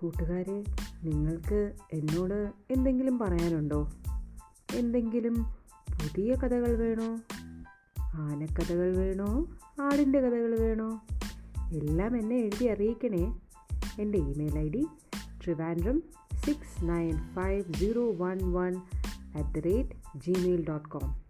കൂട്ടുകാരെ നിങ്ങൾക്ക് എന്നോട് എന്തെങ്കിലും പറയാനുണ്ടോ? എന്തെങ്കിലും പുതിയ കഥകൾ വേണോ? ആനക്കഥകൾ വേണോ? ആടിന്റെ കഥകൾ വേണോ? എല്ലാം എന്നെ എഴുതി അറിയിക്കണേ. എന്റെ email I D Trivandrum six nine five zero one one at the rate Gmail dot com